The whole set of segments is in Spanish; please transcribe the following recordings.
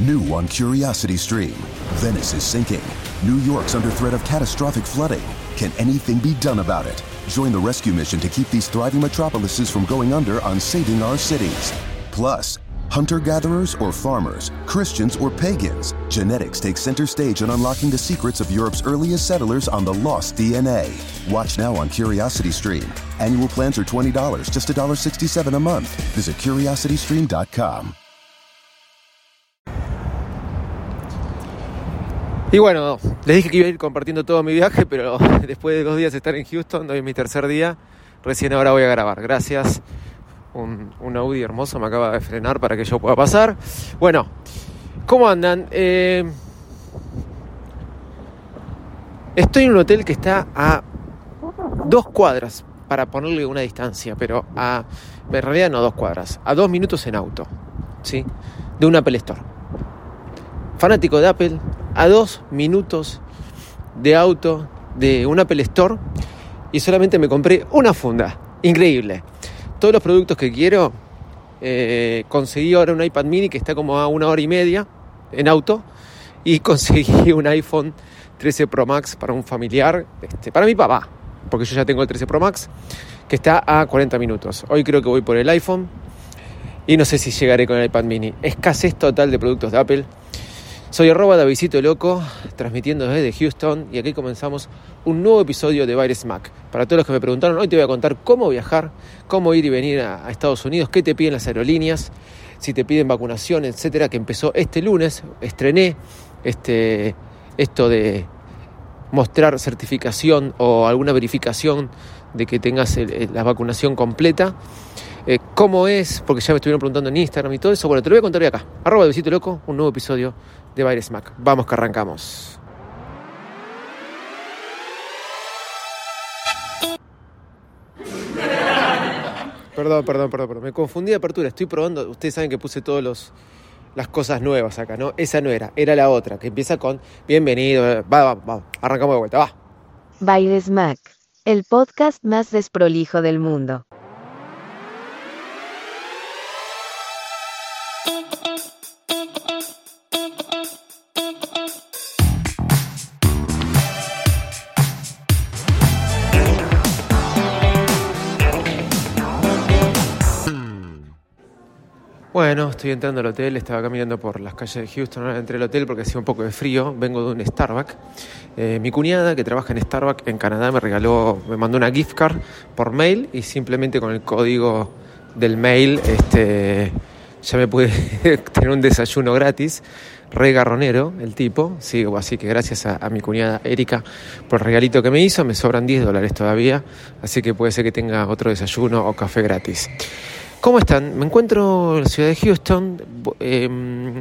New on Curiosity Stream. Venice is sinking. New York's under threat of catastrophic flooding. Can anything be done about it? Join the rescue mission to keep these thriving metropolises from going under on saving our cities. Plus, hunter gatherers or farmers, Christians or pagans, genetics takes center stage in unlocking the secrets of Europe's earliest settlers on the lost DNA. Watch now on Curiosity Stream. Annual plans are $20, just $1.67 a month. Visit curiositystream.com. Y bueno, les dije que iba a ir compartiendo todo mi viaje, pero después de dos días de estar en Houston, hoy es mi tercer día, recién ahora voy a grabar. Gracias. Un, un Audi hermoso me acaba de frenar para que yo pueda pasar. Bueno, ¿cómo andan? Eh, estoy en un hotel que está a dos cuadras, para ponerle una distancia, pero a, en realidad no dos cuadras, a dos minutos en auto, ¿sí? De un Apple Store. Fanático de Apple, a dos minutos de auto de un Apple Store y solamente me compré una funda. Increíble. Todos los productos que quiero, eh, conseguí ahora un iPad mini que está como a una hora y media en auto y conseguí un iPhone 13 Pro Max para un familiar, este, para mi papá, porque yo ya tengo el 13 Pro Max, que está a 40 minutos. Hoy creo que voy por el iPhone y no sé si llegaré con el iPad mini. Escasez total de productos de Apple. Soy arroba Davidito Loco, transmitiendo desde Houston y aquí comenzamos un nuevo episodio de Virus Mac. Para todos los que me preguntaron, hoy te voy a contar cómo viajar, cómo ir y venir a, Estados Unidos, qué te piden las aerolíneas, si te piden vacunación, etcétera, que empezó este lunes, estrené este, esto de mostrar certificación o alguna verificación de que tengas la vacunación completa. Eh, ¿Cómo es? Porque ya me estuvieron preguntando en Instagram y todo eso. Bueno, te lo voy a contar hoy acá. Arroba de Loco, un nuevo episodio de Virus Mac. Vamos que arrancamos. Perdón, perdón, perdón, perdón. Me confundí de apertura. Estoy probando. Ustedes saben que puse todos los las cosas nuevas acá, ¿no? Esa no era, era la otra, que empieza con bienvenido. Va, va, va. Arrancamos de vuelta, va. Baires Mac, el podcast más desprolijo del mundo. Bueno, estoy entrando al hotel, estaba caminando por las calles de Houston, entré al hotel porque hacía un poco de frío, vengo de un Starbucks. Eh, mi cuñada que trabaja en Starbucks en Canadá me regaló, me mandó una gift card por mail y simplemente con el código del mail este, ya me pude tener un desayuno gratis, re garronero el tipo, sí, así que gracias a, a mi cuñada Erika por el regalito que me hizo, me sobran 10 dólares todavía, así que puede ser que tenga otro desayuno o café gratis. ¿Cómo están? Me encuentro en la ciudad de Houston. Eh,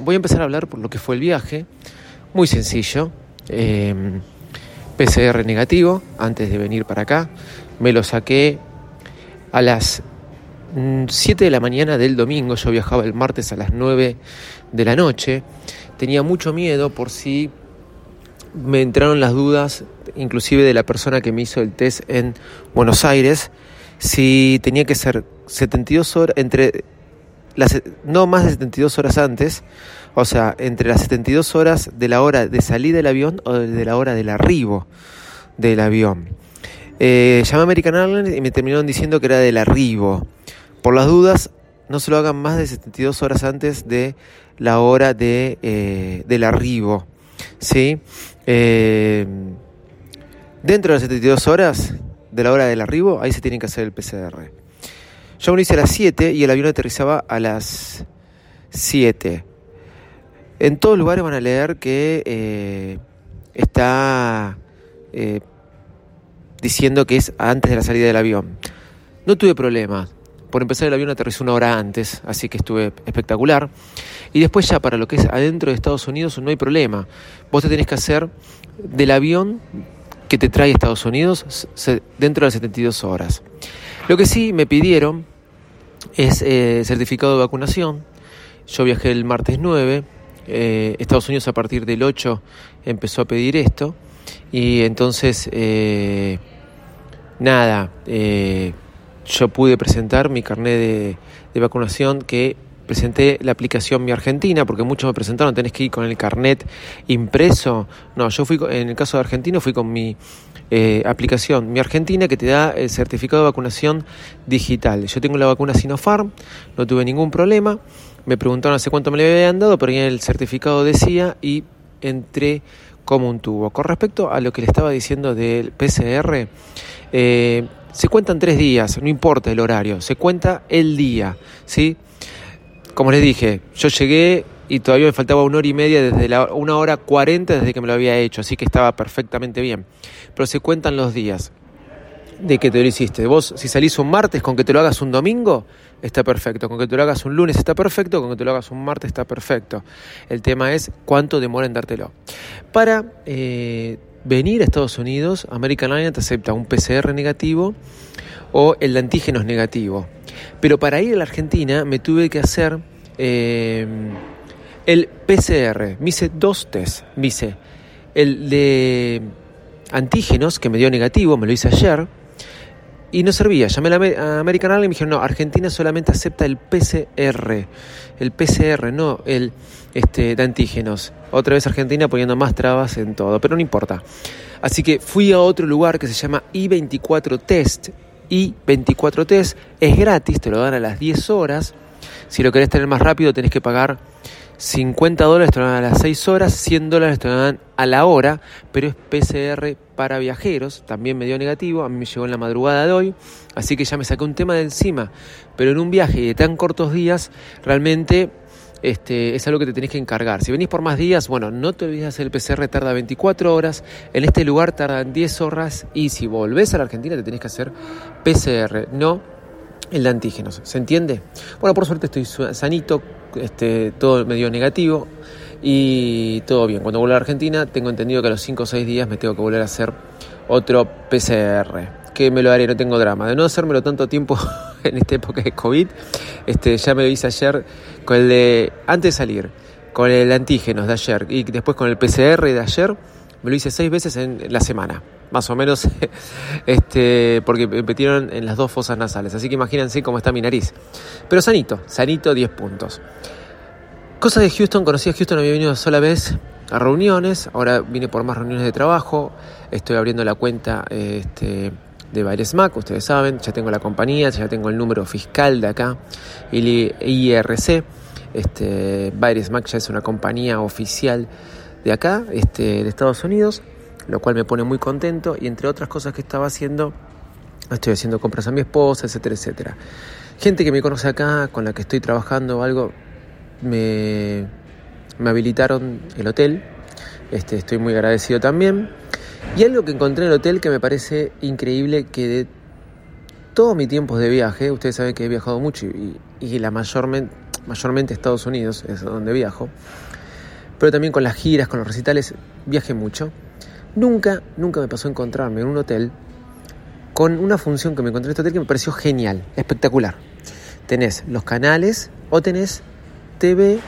voy a empezar a hablar por lo que fue el viaje. Muy sencillo. Eh, PCR negativo antes de venir para acá. Me lo saqué a las mm, 7 de la mañana del domingo. Yo viajaba el martes a las 9 de la noche. Tenía mucho miedo por si me entraron las dudas, inclusive de la persona que me hizo el test en Buenos Aires, si tenía que ser 72 horas, entre las, no más de 72 horas antes, o sea, entre las 72 horas de la hora de salida del avión o de la hora del arribo del avión. Eh, llamé a American Airlines y me terminaron diciendo que era del arribo. Por las dudas, no se lo hagan más de 72 horas antes de la hora de, eh, del arribo. ¿sí? Eh, dentro de las 72 horas de la hora del arribo, ahí se tiene que hacer el PCR. Yo me hice a las 7 y el avión aterrizaba a las 7. En todos lugares van a leer que eh, está eh, diciendo que es antes de la salida del avión. No tuve problema. Por empezar, el avión aterrizó una hora antes, así que estuve espectacular. Y después ya para lo que es adentro de Estados Unidos no hay problema. Vos te tenés que hacer del avión que te trae Estados Unidos dentro de las 72 horas. Lo que sí me pidieron es eh, certificado de vacunación. Yo viajé el martes 9. eh, Estados Unidos a partir del 8 empezó a pedir esto. Y entonces, eh, nada, eh, yo pude presentar mi carnet de, de vacunación que presenté la aplicación Mi Argentina, porque muchos me presentaron, tenés que ir con el carnet impreso. No, yo fui, en el caso de argentino, fui con mi eh, aplicación Mi Argentina que te da el certificado de vacunación digital. Yo tengo la vacuna Sinopharm, no tuve ningún problema. Me preguntaron hace cuánto me le habían dado, pero el certificado decía y entré como un tubo. Con respecto a lo que le estaba diciendo del PCR, eh, se cuentan tres días, no importa el horario, se cuenta el día, ¿sí? Como les dije, yo llegué y todavía me faltaba una hora y media desde la una hora cuarenta desde que me lo había hecho, así que estaba perfectamente bien. Pero se cuentan los días de que te lo hiciste. Vos, si salís un martes, con que te lo hagas un domingo, está perfecto. Con que te lo hagas un lunes está perfecto, con que te lo hagas un martes está perfecto. El tema es cuánto demora en dártelo. Para eh, venir a Estados Unidos, American Airlines te acepta un PCR negativo o el de antígenos negativo. Pero para ir a la Argentina me tuve que hacer eh, el PCR. Me hice dos test. Me hice el de antígenos, que me dio negativo, me lo hice ayer. Y no servía. Llamé a American Airlines y me dijeron, no, Argentina solamente acepta el PCR. El PCR, no el este, de antígenos. Otra vez Argentina poniendo más trabas en todo, pero no importa. Así que fui a otro lugar que se llama I24 Test. I24 Test es gratis, te lo dan a las 10 horas. Si lo querés tener más rápido tenés que pagar 50 dólares te lo dan a las 6 horas, 100 dólares te lo dan a la hora, pero es PCR para viajeros, también me dio negativo, a mí me llegó en la madrugada de hoy, así que ya me saqué un tema de encima, pero en un viaje de tan cortos días, realmente este, es algo que te tenés que encargar. Si venís por más días, bueno, no te olvides, el PCR tarda 24 horas, en este lugar tardan 10 horas y si volvés a la Argentina te tenés que hacer PCR, no el de antígenos. ¿Se entiende? Bueno, por suerte estoy sanito, este, todo medio negativo y todo bien. Cuando vuelva a Argentina, tengo entendido que a los 5 o 6 días me tengo que volver a hacer otro PCR. Que me lo haré, no tengo drama. De no hacérmelo tanto tiempo en esta época de COVID, este, ya me lo hice ayer con el de antes de salir, con el antígenos de ayer y después con el PCR de ayer, me lo hice 6 veces en la semana más o menos, este, porque me metieron en las dos fosas nasales. Así que imagínense cómo está mi nariz. Pero sanito, sanito 10 puntos. Cosas de Houston, conocí a Houston, había venido sola vez a reuniones, ahora vine por más reuniones de trabajo, estoy abriendo la cuenta este, de Baires Mac, ustedes saben, ya tengo la compañía, ya tengo el número fiscal de acá, el IRC. Este, Baires Mac ya es una compañía oficial de acá, este, de Estados Unidos lo cual me pone muy contento y entre otras cosas que estaba haciendo, estoy haciendo compras a mi esposa, etcétera, etcétera. Gente que me conoce acá, con la que estoy trabajando o algo, me, me habilitaron el hotel, este, estoy muy agradecido también. Y algo que encontré en el hotel que me parece increíble, que de todo mi tiempo de viaje, ustedes saben que he viajado mucho y, la mayormente, mayormente Estados Unidos es donde viajo, pero también con las giras, con los recitales, viajé mucho. Nunca, nunca me pasó encontrarme en un hotel con una función que me encontré en este hotel que me pareció genial, espectacular. Tenés los canales o tenés TV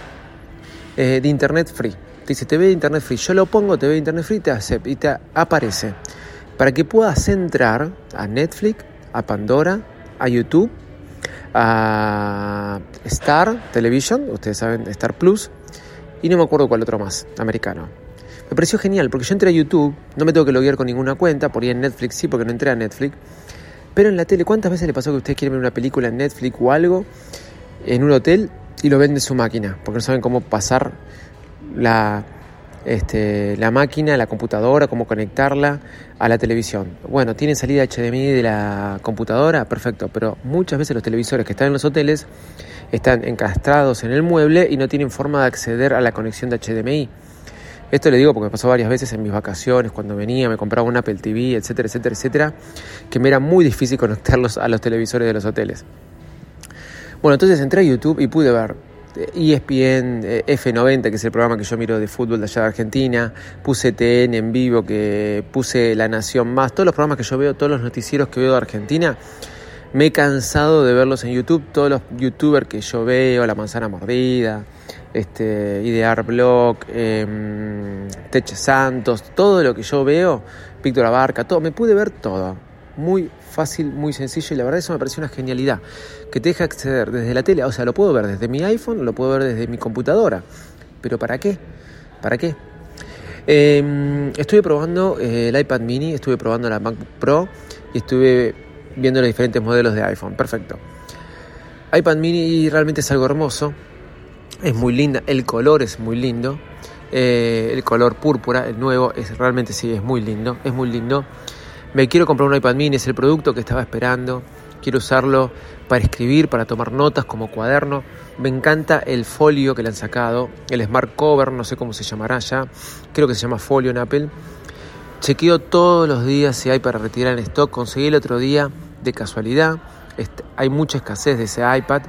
eh, de Internet Free. Te dice TV de Internet Free. Yo lo pongo TV de Internet Free te y te aparece. Para que puedas entrar a Netflix, a Pandora, a YouTube, a Star Television, ustedes saben, Star Plus, y no me acuerdo cuál otro más, americano. Me pareció genial porque yo entré a YouTube, no me tengo que loguear con ninguna cuenta, por ahí en Netflix sí, porque no entré a Netflix. Pero en la tele, ¿cuántas veces le pasó que ustedes quieren ver una película en Netflix o algo en un hotel y lo ven de su máquina? Porque no saben cómo pasar la, este, la máquina, la computadora, cómo conectarla a la televisión. Bueno, tienen salida HDMI de la computadora, perfecto, pero muchas veces los televisores que están en los hoteles están encastrados en el mueble y no tienen forma de acceder a la conexión de HDMI. Esto le digo porque me pasó varias veces en mis vacaciones, cuando venía, me compraba un Apple TV, etcétera, etcétera, etcétera, que me era muy difícil conectarlos a los televisores de los hoteles. Bueno, entonces entré a YouTube y pude ver ESPN eh, e F90, que es el programa que yo miro de fútbol de allá de Argentina, puse TN en vivo, que puse La Nación Más, todos los programas que yo veo, todos los noticieros que veo de Argentina, me he cansado de verlos en YouTube, todos los youtubers que yo veo, La Manzana Mordida, este, Idear Blog, eh, Teche Santos, todo lo que yo veo, Víctor Abarca, todo, me pude ver todo. muy fácil, muy sencillo y la verdad eso me pareció una genialidad, que te deja acceder desde la tele, o sea, lo puedo ver desde mi iPhone, lo puedo ver desde mi computadora, pero ¿para qué? ¿Para qué? Em, estuve probando eh, el iPad mini, estuve probando la MacBook Pro y estuve viendo los diferentes modelos de iPhone. Perfecto. iPad mini realmente es algo hermoso, es muy linda, el color es muy lindo, eh, el color púrpura, el nuevo, es realmente sí, es muy lindo, es muy lindo. Me quiero comprar un iPad mini, es el producto que estaba esperando. Quiero usarlo para escribir, para tomar notas como cuaderno. Me encanta el folio que le han sacado, el Smart Cover, no sé cómo se llamará ya. Creo que se llama folio en Apple. Chequeo todos los días si hay para retirar en stock. Conseguí el otro día de casualidad. hay mucha escasez de ese iPad.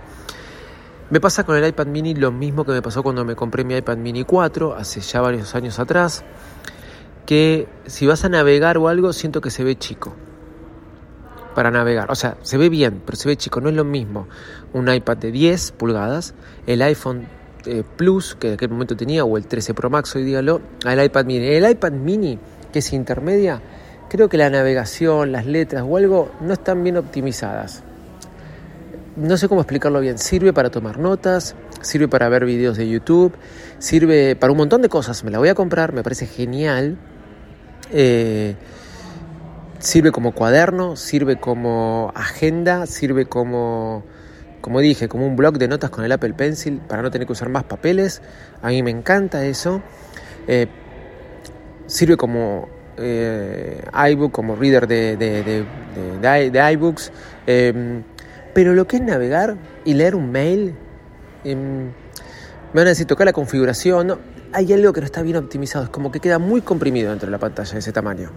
Me pasa con el iPad mini lo mismo que me pasó cuando me compré mi iPad mini 4 hace ya varios años atrás. Que si vas a navegar o algo, siento que se ve chico para navegar. O sea, se ve bien, pero se ve chico. No es lo mismo un iPad de 10 pulgadas, el iPhone eh, Plus, que en aquel momento tenía, o el 13 Pro Max, hoy dígalo, al iPad mini. El iPad mini, que es intermedia, creo que la navegación, las letras o algo no están bien optimizadas. No sé cómo explicarlo bien. Sirve para tomar notas, sirve para ver videos de YouTube, sirve para un montón de cosas. Me la voy a comprar, me parece genial. Eh, Sirve como cuaderno, sirve como agenda, sirve como, como dije, como un blog de notas con el Apple Pencil para no tener que usar más papeles. A mí me encanta eso. Eh, sirve como eh, iBook, como reader de, de, iBooks. Em, pero lo que es navegar y leer un mail, em, me van a decir, tocar la configuración. hay algo que no está bien optimizado, es como que queda muy comprimido dentro de la pantalla de ese tamaño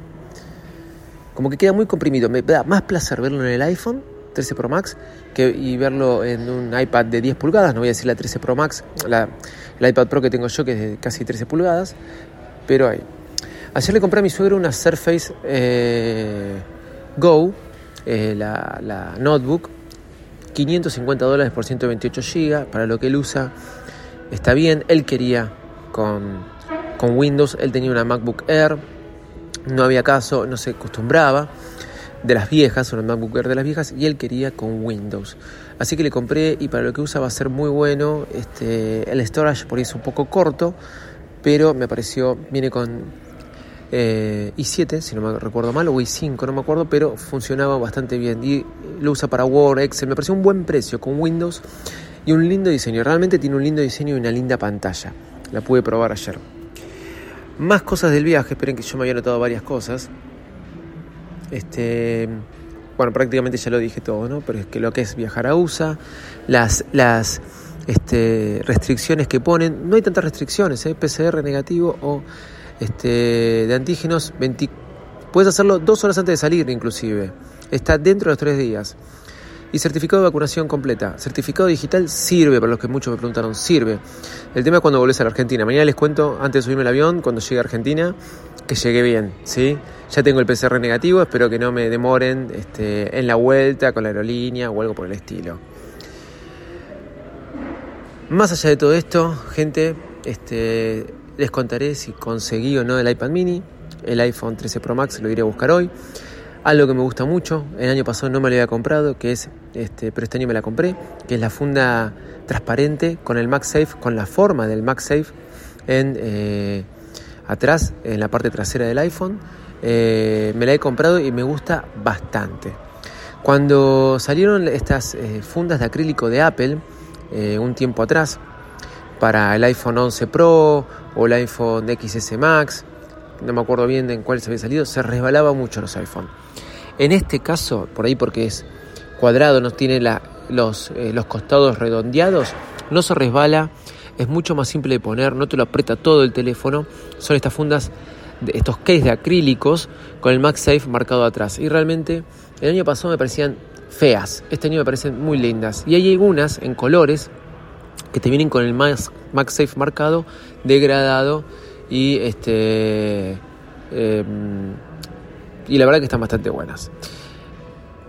como que queda muy comprimido. Me da más placer verlo en el iPhone 13 Pro Max que, y verlo en un iPad de 10 pulgadas. No voy a decir la 13 Pro Max, la, el iPad Pro que tengo yo, que es de casi 13 pulgadas, pero ahí. Ayer le compré a mi suegro una Surface eh, Go, eh, la, notebook, 550 dólares por 128 GB, para lo que él usa está bien. Él quería con, con Windows, él tenía una MacBook Air no había caso, no se acostumbraba de las viejas, una MacBook Air de las viejas, y él quería con Windows. Así que le compré y para lo que usa va a ser muy bueno. Este, el storage por ahí es un poco corto, pero me pareció, viene con eh, i7, si no me recuerdo mal, o i5, no me acuerdo, pero funcionaba bastante bien. Y lo usa para Word, Excel, me pareció un buen precio con Windows y un lindo diseño. Realmente tiene un lindo diseño y una linda pantalla. La pude probar ayer. Más cosas del viaje, esperen que yo me había notado varias cosas. Este, bueno, prácticamente ya lo dije todo, ¿no? Pero es que lo que es viajar a USA, las, las este, restricciones que ponen, no hay tantas restricciones, ¿eh? PCR negativo o este, de antígenos, puedes hacerlo dos horas antes de salir inclusive, está dentro de los tres días. Y certificado de vacunación completa. Certificado digital sirve, para los que muchos me preguntaron, sirve. El tema es cuando volvés a la Argentina. Mañana les cuento, antes de subirme al avión, cuando llegue a Argentina, que llegué bien, ¿sí? Ya tengo el PCR negativo, espero que no me demoren este, en la vuelta con la aerolínea o algo por el estilo. Más allá de todo esto, gente, este, les contaré si conseguí o no el iPad mini. El iPhone 13 Pro Max lo iré a buscar hoy. Algo que me gusta mucho, el año pasado no me lo había comprado, que es, este, pero este año me la compré, que es la funda transparente con el MagSafe, con la forma del MagSafe en eh, atrás, en la parte trasera del iPhone. Eh, me la he comprado y me gusta bastante. Cuando salieron estas eh, fundas de acrílico de Apple, un tiempo atrás, para el iPhone 11 Pro o el iPhone XS Max, no me acuerdo bien en cuál se había salido, se resbalaba mucho los iPhone. En este caso, por ahí porque es cuadrado, no tiene los, eh, los costados redondeados, no se resbala, es mucho más simple de poner, no te lo aprieta todo el teléfono, son estas fundas, estos case de acrílicos con el MagSafe marcado atrás. Y realmente el año pasado me parecían feas, este año me parecen muy lindas. Y hay algunas en colores que te vienen con el MagSafe marcado, degradado y este... Em, y la verdad que están bastante buenas.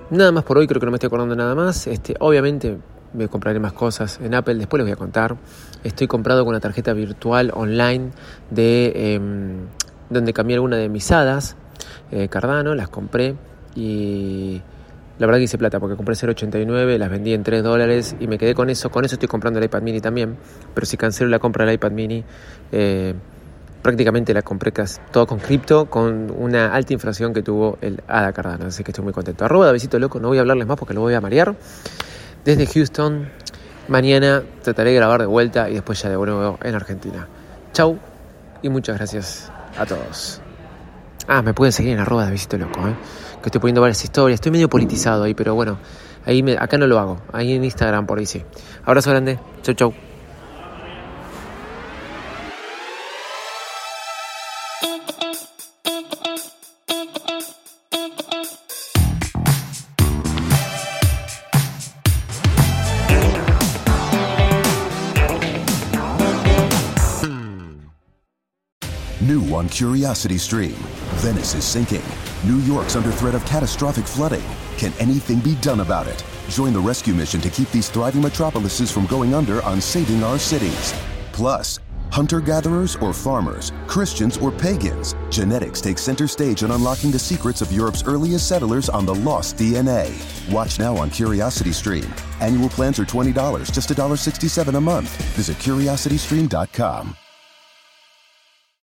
Nada más por hoy, creo que no me estoy acordando nada más. Este, obviamente me compraré más cosas en Apple, después les voy a contar. Estoy comprado con una tarjeta virtual online de em, donde cambié alguna de mis hadas eh, Cardano, las compré y la verdad que hice plata porque compré 0.89, las vendí en 3 dólares y me quedé con eso. Con eso estoy comprando el iPad mini también. Pero si cancelo la compra del iPad mini, eh, prácticamente la compré casi todo con cripto, con una alta inflación que tuvo el ADA Cardano. Así que estoy muy contento. Arroba Davidito Loco, no voy a hablarles más porque lo voy a marear. Desde Houston, mañana trataré de grabar de vuelta y después ya de nuevo en Argentina. Chau y muchas gracias a todos. Ah, me pueden seguir en arroba Davidito Loco, ¿eh? que estoy poniendo varias historias. Estoy medio politizado ahí, pero bueno, ahí me, acá no lo hago. Ahí en Instagram por ahí sí. Abrazo grande. Chau, chau. New on Curiosity Stream. Venice is sinking. New York's under threat of catastrophic flooding. Can anything be done about it? Join the rescue mission to keep these thriving metropolises from going under on saving our cities. Plus, hunter gatherers or farmers, Christians or pagans, genetics takes center stage in unlocking the secrets of Europe's earliest settlers on the lost DNA. Watch now on Curiosity Stream. Annual plans are $20, just $1.67 a month. Visit curiositystream.com.